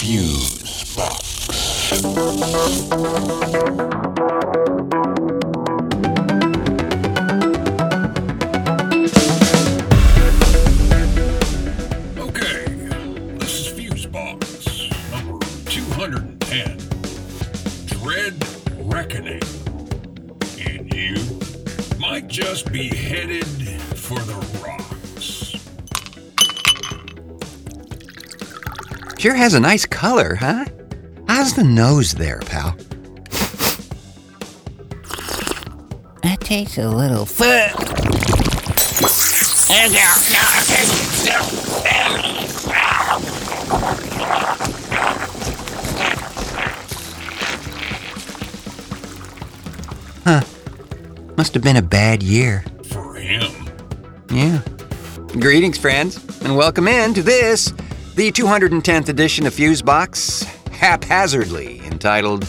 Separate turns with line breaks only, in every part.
Fuse Box.
Okay, this is Fuse Box number 210. Dread Reckoning. And you might just be headed for the rocks.
Sure has a nice color, huh? How's the nose there, pal?
That tastes a little foot. Huh.
Must have been a bad year.
For him.
Yeah. Greetings, friends, and welcome in to this, the 210th edition of Fusebox, haphazardly entitled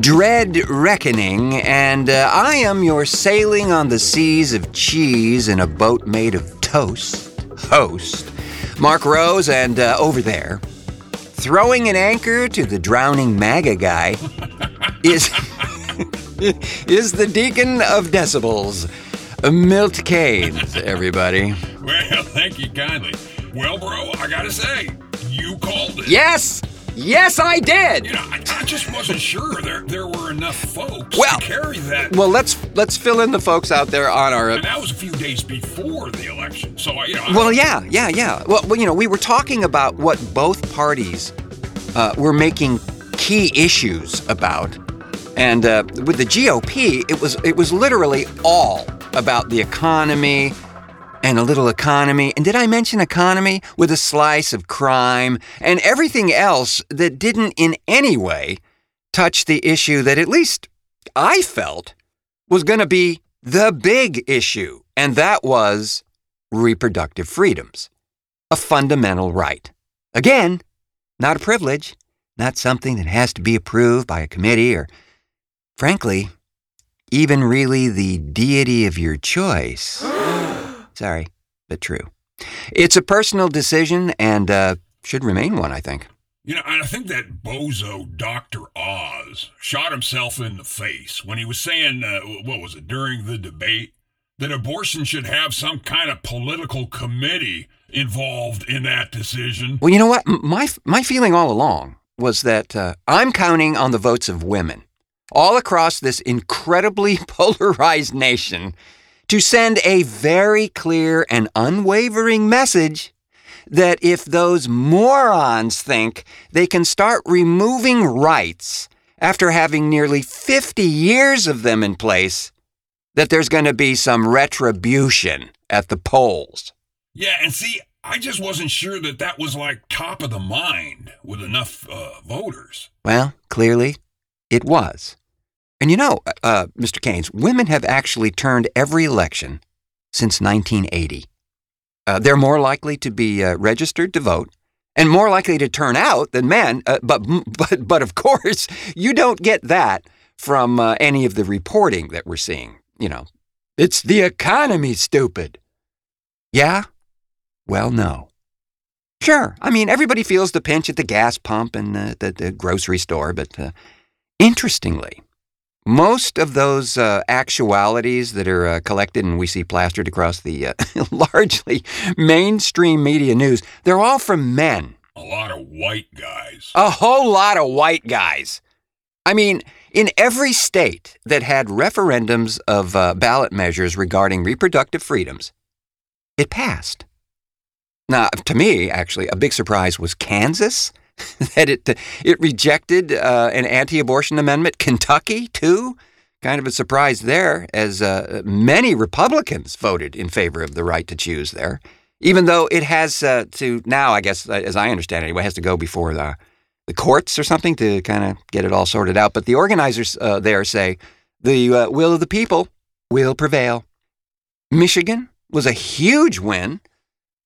Dread Reckoning, and uh, I am your sailing on the seas of cheese in a boat made of toast host, Marc Rose, and uh, over there, throwing an anchor to the drowning MAGA guy, is. is the Deacon of Decibels, Milt Kanes, everybody.
Well, thank you kindly. Well, bro, I gotta say, you called it.
Yes! Yes, I did!
You know, I, I just wasn't sure there there were enough folks
Well-
to carry that.
Well, let's let's fill in the folks out there on our.
and that was a few days before the election, so I, you know. I-
Well, yeah, yeah, yeah. Well, well, you know, we were talking about what both parties uh, were making key issues about, and uh, with the GOP, it was it was literally all about the economy and a little economy. And did I mention economy with a slice of crime and everything else that didn't in any way touch the issue that at least I felt was going to be the big issue, and that was reproductive freedoms, a fundamental right. Again, not a privilege, not something that has to be approved by a committee or, frankly, even really the deity of your choice. Sorry, but true. It's a personal decision and uh, should remain one, I think.
You know, I think that bozo Dr. Oz shot himself in the face when he was saying, uh, what was it, during the debate, that abortion should have some kind of political committee involved in that decision.
Well, you know what? My my feeling all along was that uh, I'm counting on the votes of women all across this incredibly polarized nation to send a very clear and unwavering message that if those morons think they can start removing rights after having nearly 50 years of them in place, that there's going to be some retribution at the polls.
Yeah, and see, I just wasn't sure that that was like top of the mind with enough uh, voters.
Well, clearly, it was. And you know, uh, Mr. Kanes, women have actually turned every election since 1980. Uh, they're more likely to be uh, registered to vote and more likely to turn out than men. Uh, but, but, but of course, you don't get that from uh, any of the reporting that we're seeing. You know, it's the economy, stupid. Yeah? Well, no. Sure. I mean, everybody feels the pinch at the gas pump and uh, the, the grocery store, but uh, interestingly, most of those uh, actualities that are uh, collected and we see plastered across the uh, largely mainstream media news, they're all from men.
A lot of white guys.
A whole lot of white guys. I mean, in every state that had referendums of uh, ballot measures regarding reproductive freedoms, it passed. Now, to me, actually, a big surprise was Kansas that it it rejected uh, an anti-abortion amendment. Kentucky too, kind of a surprise there, as uh, many Republicans voted in favor of the right to choose there, even though it has uh, to now, I guess, uh, as I understand it, anyway, has to go before the the courts or something to kind of get it all sorted out. But the organizers uh, there say the uh, will of the people will prevail. Michigan was a huge win.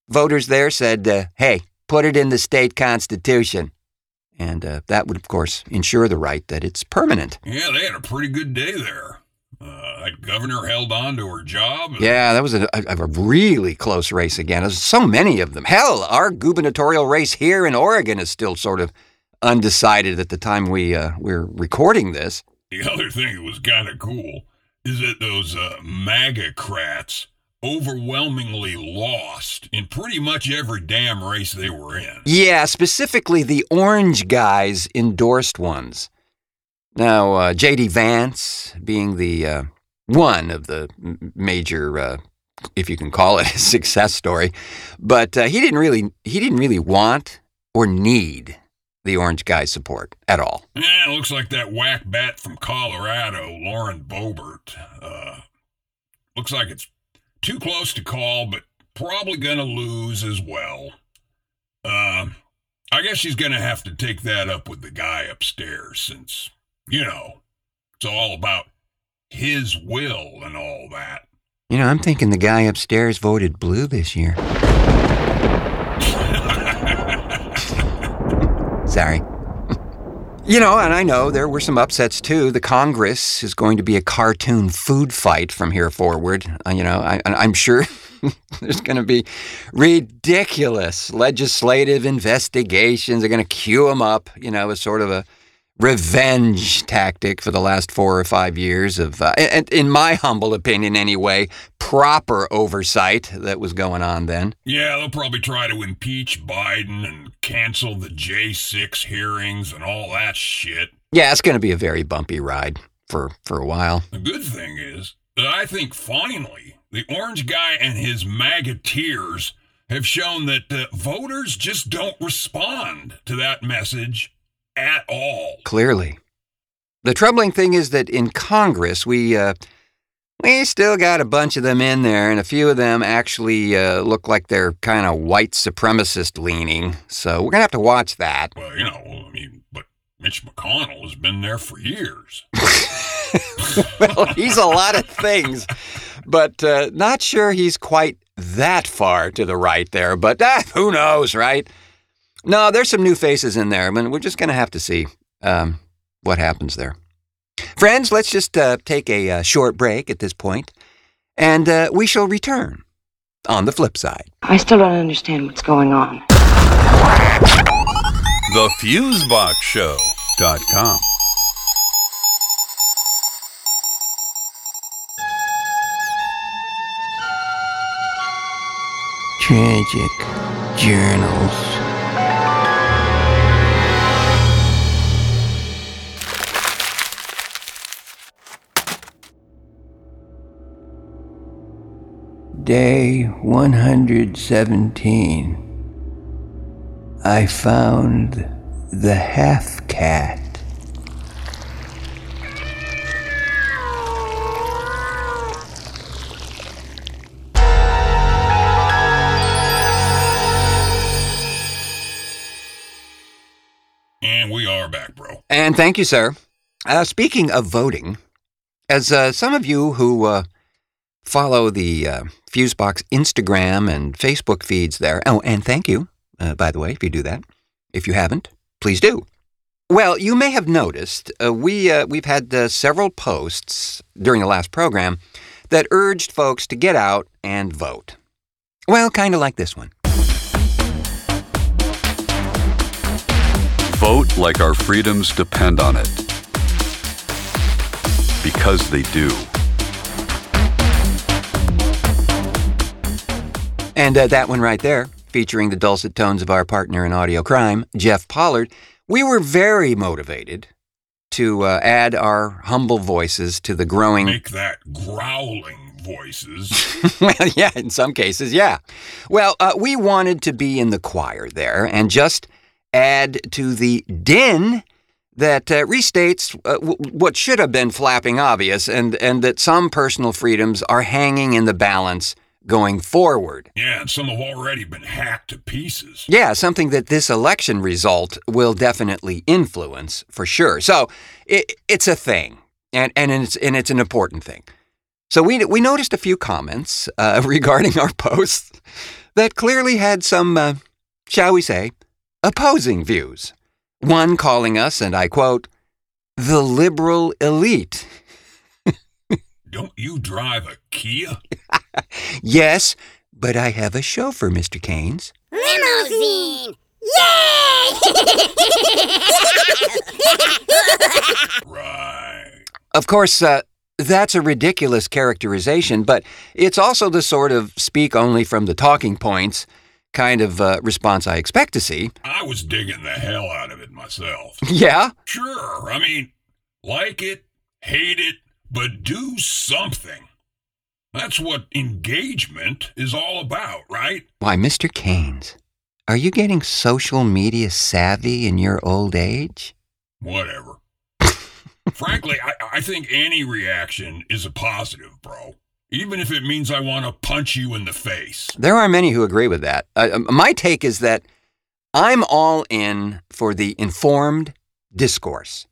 Voters there said, "Hey, put it in the state constitution," and uh, that would, of course, ensure the right that it's permanent.
Yeah, they had a pretty good day there. Uh, that governor held on to her job.
Yeah, that was a, a, a really close race again. There's so many of them. Hell, our gubernatorial race here in Oregon is still sort of undecided at the time we uh, we're recording this.
The other thing that was kind of cool is that those uh, MAGA crats overwhelmingly lost in pretty much every damn race they were in.
Yeah, specifically the orange guys endorsed ones. Now, uh, J.D. Vance being the uh, one of the major, uh, if you can call it a success story, but uh, he didn't really he didn't really want or need the orange guy's support at all.
Yeah, it looks like that whack bat from Colorado, Lauren Boebert. Uh, looks like it's too close to call, but probably gonna lose as well. Uh, I guess she's gonna have to take that up with the guy upstairs, since you know it's all about his will and all that.
You know, I'm thinking the guy upstairs voted blue this year. Sorry. You know, and I know there were some upsets too. The Congress is going to be a cartoon food fight from here forward. Uh, you know, I, I'm sure there's going to be ridiculous legislative investigations. They're going to queue them up, you know, as sort of a revenge tactic for the last four or five years of, uh, and in my humble opinion anyway, proper oversight that was going on then.
Yeah, they'll probably try to impeach Biden and cancel the J6 hearings and all that shit.
Yeah, it's going to be a very bumpy ride for, for a while.
The good thing is that I think finally the orange guy and his MAGA tears have shown that uh, voters just don't respond to that message at all.
Clearly. The troubling thing is that in Congress, we, uh, we still got a bunch of them in there, and a few of them actually uh, look like they're kind of white supremacist leaning. So we're going to have to watch that.
Well, you know, I mean, but Mitch McConnell has been there for years.
well, he's a lot of things, but uh, not sure he's quite that far to the right there. But ah, who knows, right? No, there's some new faces in there. I mean, we're just going to have to see um, what happens there. Friends, let's just uh, take a uh, short break at this point, and uh, we shall return on the flip side.
I still don't understand what's going on.
TheFuseboxShow.com.
Tragic journals. Day 117. I found the half cat.
And we are back, bro.
And thank you, sir. Uh, speaking of voting, as uh, some of you who uh, follow the uh, Fusebox Instagram and Facebook feeds there, oh, and thank you, uh, by the way, if you do that. If you haven't, please do. Well, you may have noticed uh, we uh, we've had uh, several posts during the last program that urged folks to get out and vote. Well, kind of like this one.
Vote like our freedoms depend on it. Because they do.
And uh, that one right there, featuring the dulcet tones of our partner in audio crime, Jeff Pollard, we were very motivated to uh, add our humble voices to the growing.
Make that growling voices.
well, yeah, in some cases, yeah. Well, uh, we wanted to be in the choir there and just add to the din that uh, restates uh, w- what should have been flapping obvious and, and that some personal freedoms are hanging in the balance going forward.
yeah, and some have already been hacked to pieces.
Yeah, something that this election result will definitely influence for sure. So it, it's a thing, and, and, it's, and it's an important thing. So we, we noticed a few comments uh, regarding our posts that clearly had some, uh, shall we say, opposing views. One calling us, and I quote, the liberal elite.
Don't you drive a Kia?
Yes, but I have a chauffeur, Mr. Kanes.
Limousine! Yay!
right.
Of course, uh, that's a ridiculous characterization, but it's also the sort of speak only from the talking points kind of uh, response I expect to see.
I was digging the hell out of it myself.
Yeah?
Sure, I mean, like it, hate it, but do something. That's what engagement is all about, right?
Why, Mr. Kanes, are you getting social media savvy in your old age?
Whatever. Frankly, I, I think any reaction is a positive, bro. Even if it means I want to punch you in the face.
There are many who agree with that. Uh, um, my take is that I'm all in for the informed discourse.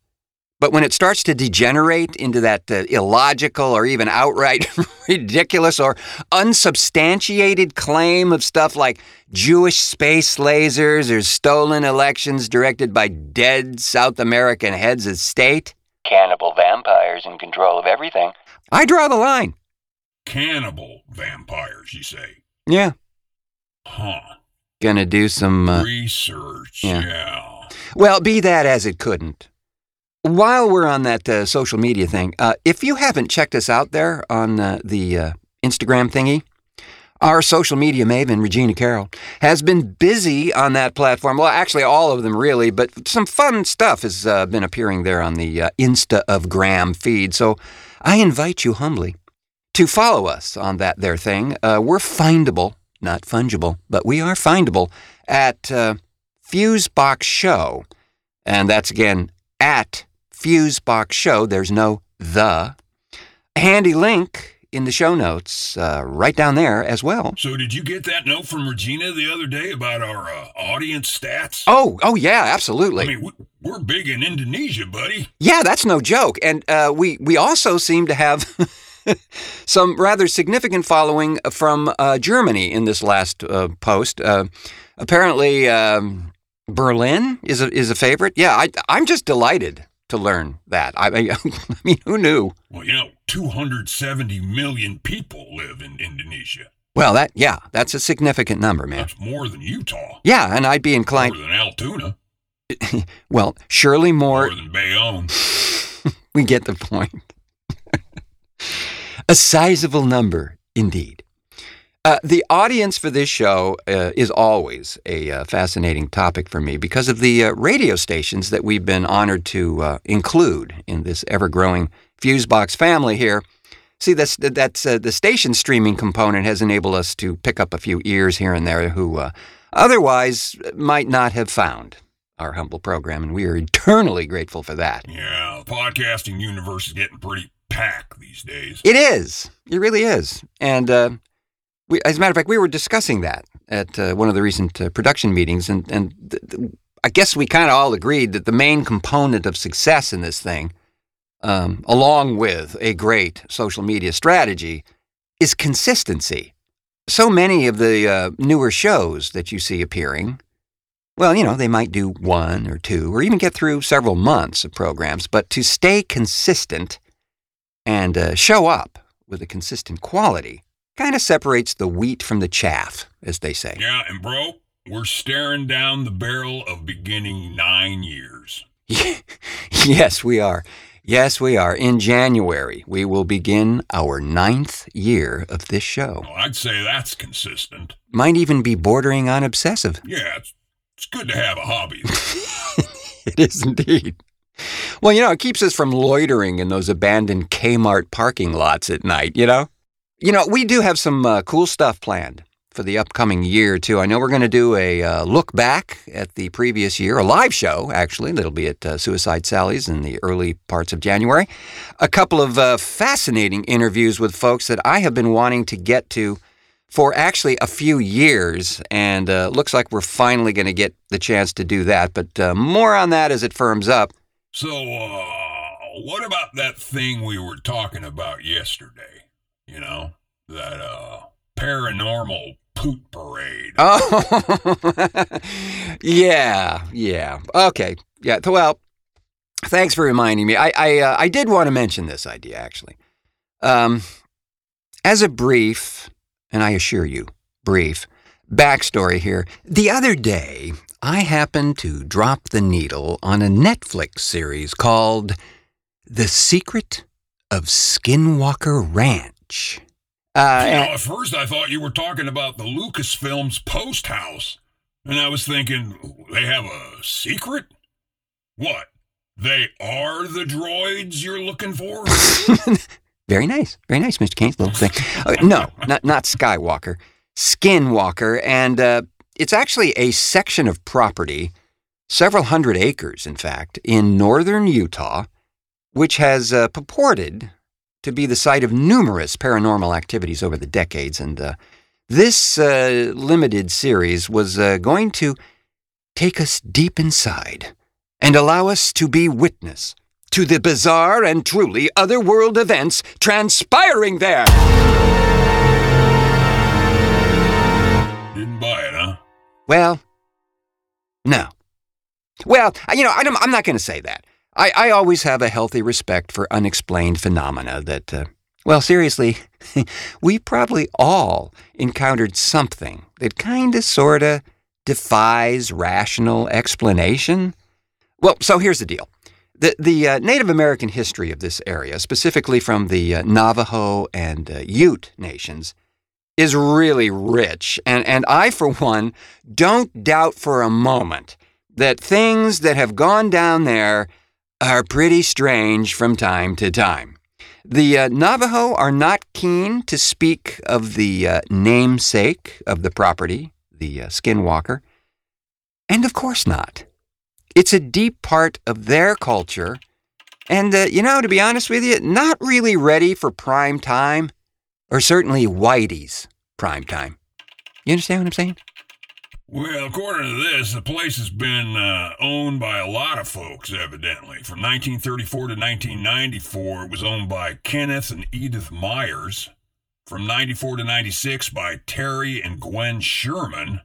But when it starts to degenerate into that uh, illogical or even outright ridiculous or unsubstantiated claim of stuff like Jewish space lasers or stolen elections directed by dead South American heads of state, cannibal vampires in control of everything, I draw the line.
Cannibal vampires, you say?
Yeah.
Huh.
Gonna do some. Uh,
Research,
yeah.
yeah.
Well, be that as it couldn't. While we're on that uh, social media thing, uh, if you haven't checked us out there on uh, the uh, Instagram thingy, our social media maven, Regina Carol, has been busy on that platform. Well, actually, all of them really, but some fun stuff has uh, been appearing there on the uh, Insta of Graham feed. So I invite you humbly to follow us on that there thing. We're findable, not fungible, but we are findable at Fusebox Show. And that's again at Fusebox Show. There's no the. Handy link in the show notes uh, right down there as well.
So, did you get that note from Regina the other day about our uh, audience stats?
Oh, oh yeah, absolutely.
I mean, we- we're big in Indonesia, buddy.
Yeah, that's no joke. And uh, we we also seem to have some rather significant following from uh, Germany in this last uh, post. Uh, apparently, um, Berlin is a is a favorite. Yeah, I I'm just delighted to learn that. I, I, I mean, who knew?
Well, you know, 270 million people live in Indonesia.
Well, that yeah, that's a significant number, man.
That's more than Utah,
Yeah, and I'd be inclined.
more than Altoona,
Well, surely more.
more than Bayonne.
We get the point. a sizable number, indeed. Uh, the audience for this show uh, is always a uh, fascinating topic for me because of the uh, radio stations that we've been honored to uh, include in this ever growing Fusebox family here. See, that's, that's uh, the station streaming component has enabled us to pick up a few ears here and there who uh, otherwise might not have found our humble program, and we are eternally grateful for that.
Yeah, the podcasting universe is getting pretty packed these days.
It is. It really is. And uh, we, as a matter of fact, we were discussing that at uh, one of the recent uh, production meetings, and and th- th- I guess we kind of all agreed that the main component of success in this thing, um, along with a great social media strategy, is consistency. So many of the uh, newer shows that you see appearing, well, you know, they might do one or two, or even get through several months of programs, but to stay consistent and uh, show up with a consistent quality kind of separates the wheat from the chaff, as they say.
Yeah, and bro, we're staring down the barrel of beginning nine years.
yes, we are. Yes, we are. In January, we will begin our ninth year of this show.
Well, I'd say that's consistent.
Might even be bordering on obsessive.
Yeah, it's, it's good to have a hobby.
It is indeed. Well, you know, it keeps us from loitering in those abandoned Kmart parking lots at night, you know? You know, we do have some uh, cool stuff planned for the upcoming year, too. I know we're going to do a uh, look back at the previous year, a live show, actually, that'll be at uh, Suicide Sally's in the early parts of January. A couple of uh, fascinating interviews with folks that I have been wanting to get to for actually a few years, and uh, looks like we're finally going to get the chance to do that. But uh, more on that as it firms up.
so, what about that thing we were talking about yesterday? You know, that uh, paranormal poot parade.
Oh, yeah, yeah. Okay, yeah. Well, thanks for reminding me. I I, uh, I did want to mention this idea actually. Um, as a brief, and I assure you, brief backstory here. The other day, I happened to drop the needle on a Netflix series called The Secret of Skinwalker Ranch. Uh,
You know, at first I thought you were talking about the Lucasfilms post house. And I was thinking, they have a secret? What? They are the droids you're looking for?
Very nice. Very nice, Mr. Kanes little thing. Uh, no, not, not Skywalker. Skinwalker. And uh, it's actually a section of property, several hundred acres, in fact, in northern Utah, which has uh, purported to be the site of numerous paranormal activities over the decades. And uh, this uh, limited series was uh, going to take us deep inside and allow us to be witness to the bizarre and truly otherworld events transpiring there.
Didn't buy it, huh?
Well, no. Well, you know, I don't, I'm not going to say that. I, I always have a healthy respect for unexplained phenomena that, uh, well, seriously, we probably all encountered something that kind of, sort of defies rational explanation. Well, so here's the deal. The, the uh, Native American history of this area, specifically from the uh, Navajo and uh, Ute nations, is really rich. And, and I, for one, don't doubt for a moment that things that have gone down there are pretty strange from time to time. The uh, Navajo are not keen to speak of the uh, namesake of the property, the uh, skinwalker. And of course not. It's a deep part of their culture. And, uh, you know, to be honest with you, not really ready for prime time, or certainly Whitey's prime time. You understand what I'm saying?
Well, according to this, the place has been uh, owned by a lot of folks, evidently. From 1934 to 1994, it was owned by Kenneth and Edith Myers. From 94 to 96 by Terry and Gwen Sherman.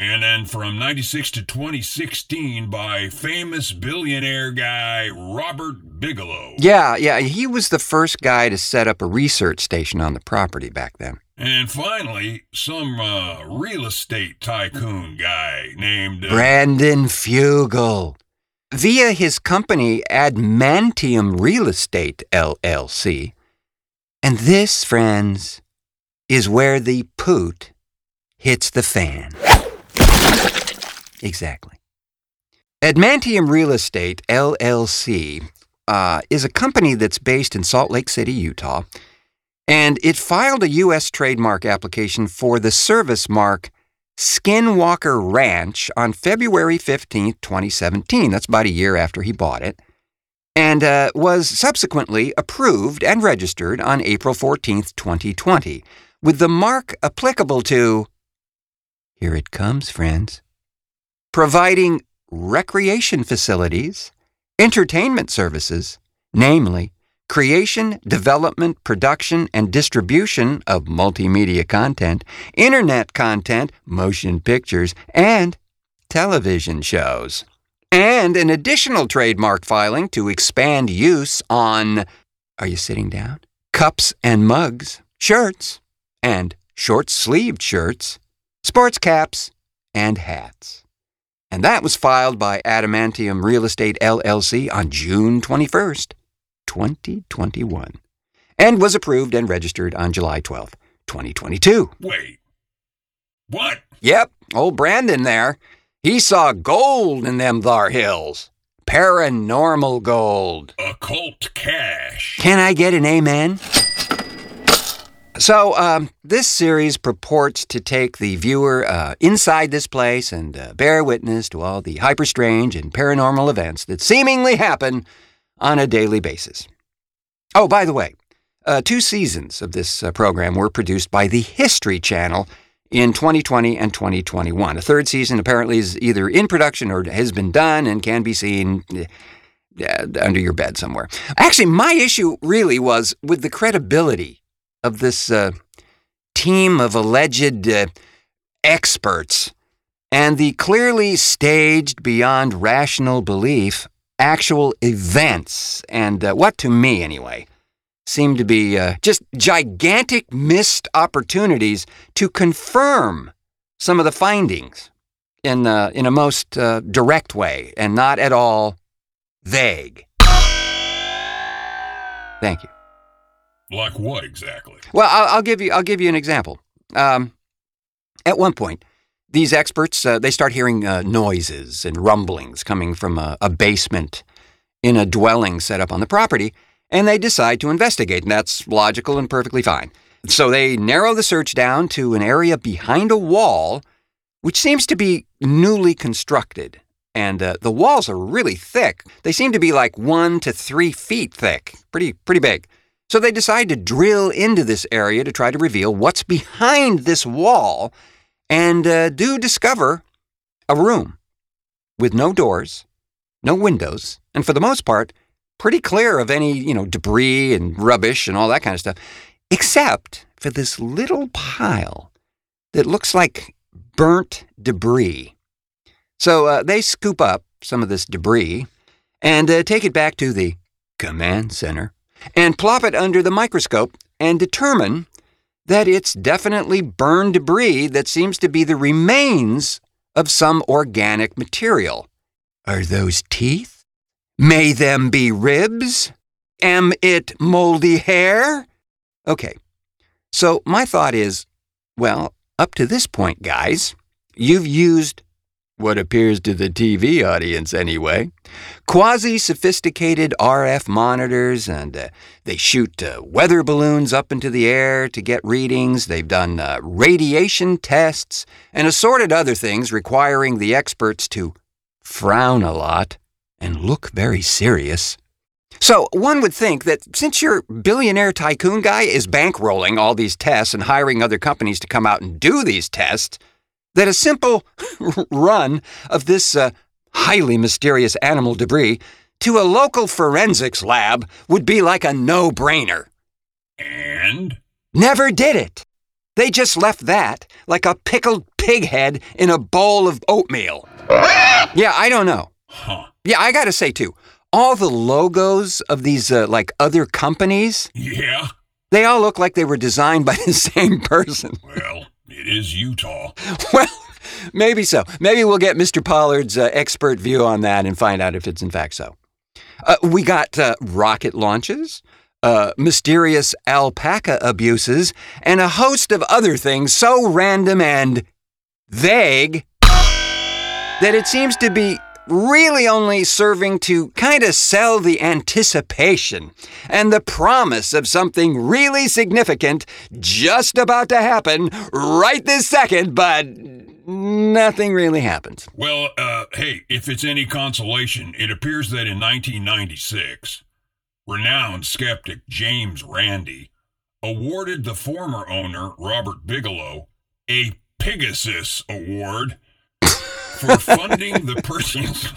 And then from 96 to 2016 by famous billionaire guy Robert Bigelow.
Yeah, yeah. He was the first guy to set up a research station on the property back then.
And finally, some uh, real estate tycoon guy named. Uh,
Brandon Fugal. Via his company Adamantium Real Estate LLC. And this, friends, is where the poot hits the fan. Exactly. Adamantium Real Estate LLC uh, is a company that's based in Salt Lake City, Utah, and it filed a U.S. trademark application for the service mark Skinwalker Ranch on February 15th, 2017. That's about a year after he bought it. And uh, was subsequently approved and registered on April 14th, 2020, with the mark applicable to. Here it comes, friends. Providing recreation facilities, entertainment services, namely creation, development, production, and distribution of multimedia content, internet content, motion pictures, and television shows. And an additional trademark filing to expand use on, are you sitting down? Cups and mugs, shirts, and short sleeved shirts, sports caps, and hats. And that was filed by Adamantium Real Estate LLC on June 21st, 2021, and was approved and registered on July 12th, 2022.
Wait. What?
Yep, old Brandon there. He saw gold in them thar hills. Paranormal gold.
Occult cash.
Can I get an amen? So, um, this series purports to take the viewer uh, inside this place and uh, bear witness to all the hyper strange and paranormal events that seemingly happen on a daily basis. Oh, by the way, uh, two seasons of this uh, program were produced by the History Channel in 2020 and 2021. A third season apparently is either in production or has been done and can be seen uh, under your bed somewhere. Actually, my issue really was with the credibility of this uh, team of alleged uh, experts and the clearly staged beyond rational belief actual events and uh, what to me anyway seem to be uh, just gigantic missed opportunities to confirm some of the findings in, uh, in a most uh, direct way and not at all vague. Thank you.
Like what exactly?
Well, I'll, I'll give you I'll give you an example. Um, at one point, these experts uh, they start hearing uh, noises and rumblings coming from a, a basement in a dwelling set up on the property, and they decide to investigate. And that's logical and perfectly fine. So they narrow the search down to an area behind a wall, which seems to be newly constructed. And uh, the walls are really thick. They seem to be like one to three feet thick, pretty pretty big. So they decide to drill into this area to try to reveal what's behind this wall and uh, do discover a room with no doors, no windows, and for the most part, pretty clear of any, you know, debris and rubbish and all that kind of stuff, except for this little pile that looks like burnt debris. So uh, they scoop up some of this debris and uh, take it back to the command center and plop it under the microscope and determine that it's definitely burned debris that seems to be the remains of some organic material. Are those teeth? May them be ribs? Am it moldy hair? Okay, so my thought is well, up to this point, guys, you've used what appears to the TV audience anyway, quasi sophisticated RF monitors, and uh, they shoot uh, weather balloons up into the air to get readings. They've done uh, radiation tests and assorted other things requiring the experts to frown a lot and look very serious. So one would think that since your billionaire tycoon guy is bankrolling all these tests and hiring other companies to come out and do these tests, that a simple run of this uh, highly mysterious animal debris to a local forensics lab would be like a no brainer.
And?
Never did it. They just left that like a pickled pig head in a bowl of oatmeal. yeah, I don't know.
Huh.
Yeah, I gotta say too, all the logos of these uh, like other companies,
Yeah?
they all look like they were designed by the same person.
Well, it is Utah.
Well, maybe so. Maybe we'll get Mr. Pollard's uh, expert view on that and find out if it's in fact so. Uh, we got uh, rocket launches, uh, mysterious alpaca abuses, and a host of other things so random and vague that it seems to be really only serving to kind of sell the anticipation and the promise of something really significant just about to happen right this second, but nothing really happens.
Well, uh, hey, if it's any consolation, it appears that in 1996, renowned skeptic James Randi awarded the former owner, Robert Bigelow, a Pegasus Award for funding the purchase.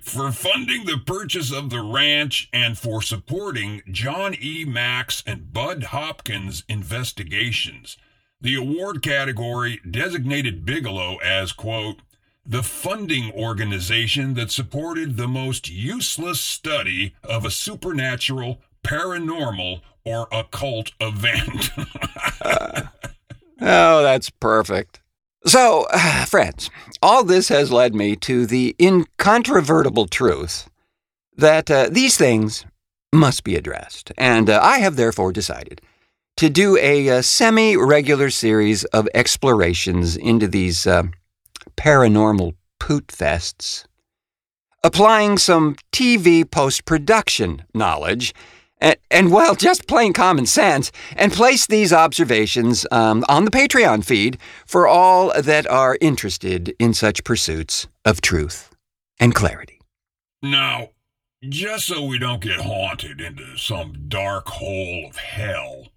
for funding the purchase of the ranch and for supporting John E. Mack's and Bud Hopkins investigations. The award category designated Bigelow as, quote, the funding organization that supported the most useless study of a supernatural, paranormal, or occult event.
Oh, that's perfect. So, friends, all this has led me to the incontrovertible truth that uh, these things must be addressed. And uh, I have therefore decided to do a, uh semi regular series of explorations into these uh, paranormal poot fests, applying some TV post production knowledge. And, and, well, just plain common sense, and place these observations um, on the Patreon feed for all that are interested in such pursuits of truth and clarity.
now, just so we don't get haunted into some dark hole of hell,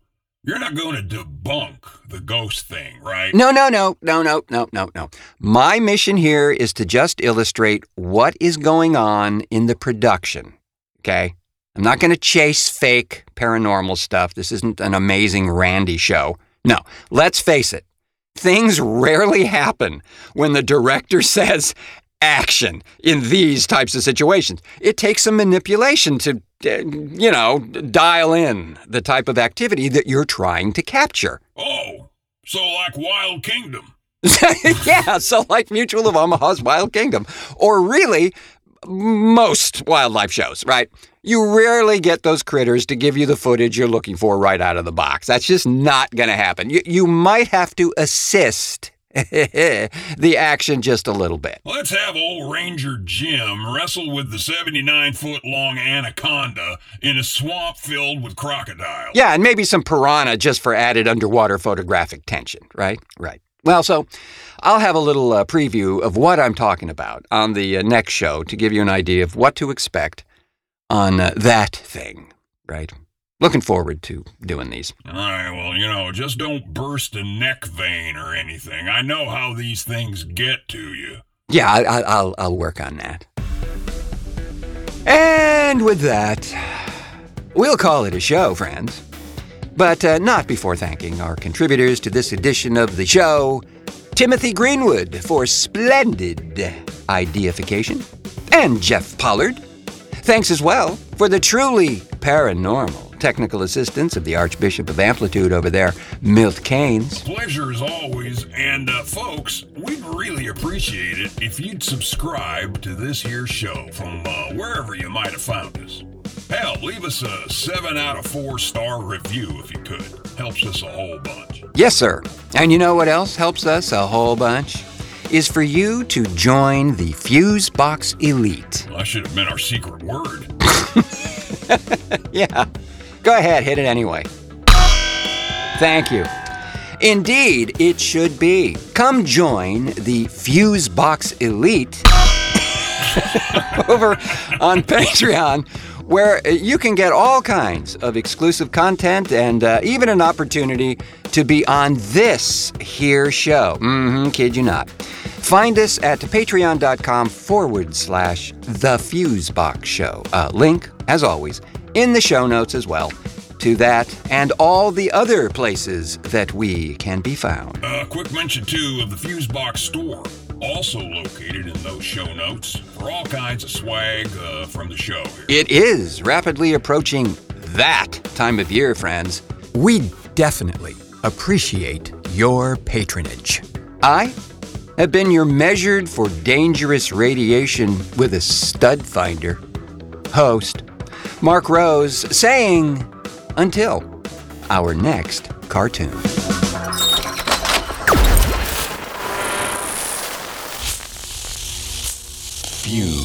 you're not going to debunk the ghost thing, right?
No, no, no, no, no, no, no, no. My mission here is to just illustrate what is going on in the production, okay? I'm not going to chase fake paranormal stuff. This isn't an amazing Randi show. No, let's face it. Things rarely happen when the director says action in these types of situations. It takes some manipulation to, uh, you know, dial in the type of activity that you're trying to capture.
Oh, so like Wild Kingdom.
yeah, so like Mutual of Omaha's Wild Kingdom, or really most wildlife shows, right? You rarely get those critters to give you the footage you're looking for right out of the box. That's just not going to happen. You, you might have to assist the action just a little bit.
Let's have old Ranger Jim wrestle with the 79 foot long anaconda in a swamp filled with crocodiles.
Yeah, and maybe some piranha just for added underwater photographic tension, right? Right. Well, so I'll have a little uh, preview of what I'm talking about on the uh, next show to give you an idea of what to expect on uh, that thing, right? Looking forward to doing these.
All right, well, you know, just don't burst a neck vein or anything. I know how these things get to you.
Yeah, I, I, I'll, I'll work on that. And with that, we'll call it a show, friends. But uh, not before thanking our contributors to this edition of the show Timothy Greenwood for splendid ideification, and Jeff Pollard. Thanks as well for the truly paranormal technical assistance of the Archbishop of Amplitude over there, Milt Kanes.
Pleasure as always. And, uh, folks, we'd really appreciate it if you'd subscribe to this here show from uh, wherever you might have found us. Hell, leave us a 7 out of 4 star review if you could. Helps us a whole bunch.
Yes, sir. And you know what else helps us a whole bunch? Is for you to join the Fusebox Elite.
Well, that should have been our secret word.
Yeah. Go ahead, hit it anyway. Thank you. Indeed, it should be. Come join the Fusebox Elite over on Patreon, where you can get all kinds of exclusive content and uh, even an opportunity to be on this here show. Mm-hmm, kid you not. Find us at patreon.com forward slash the Fusebox Show. Uh, link, as always, in the show notes as well to that and all the other places that we can be found.
Uh, quick mention, too, of the Fusebox store, also located in those show notes for all kinds of swag uh, from the show here.
It is rapidly approaching that time of year, friends. We definitely appreciate your patronage. I have been your measured for dangerous radiation with a stud finder host, Marc Rose, saying until our next cartoon. Fuse.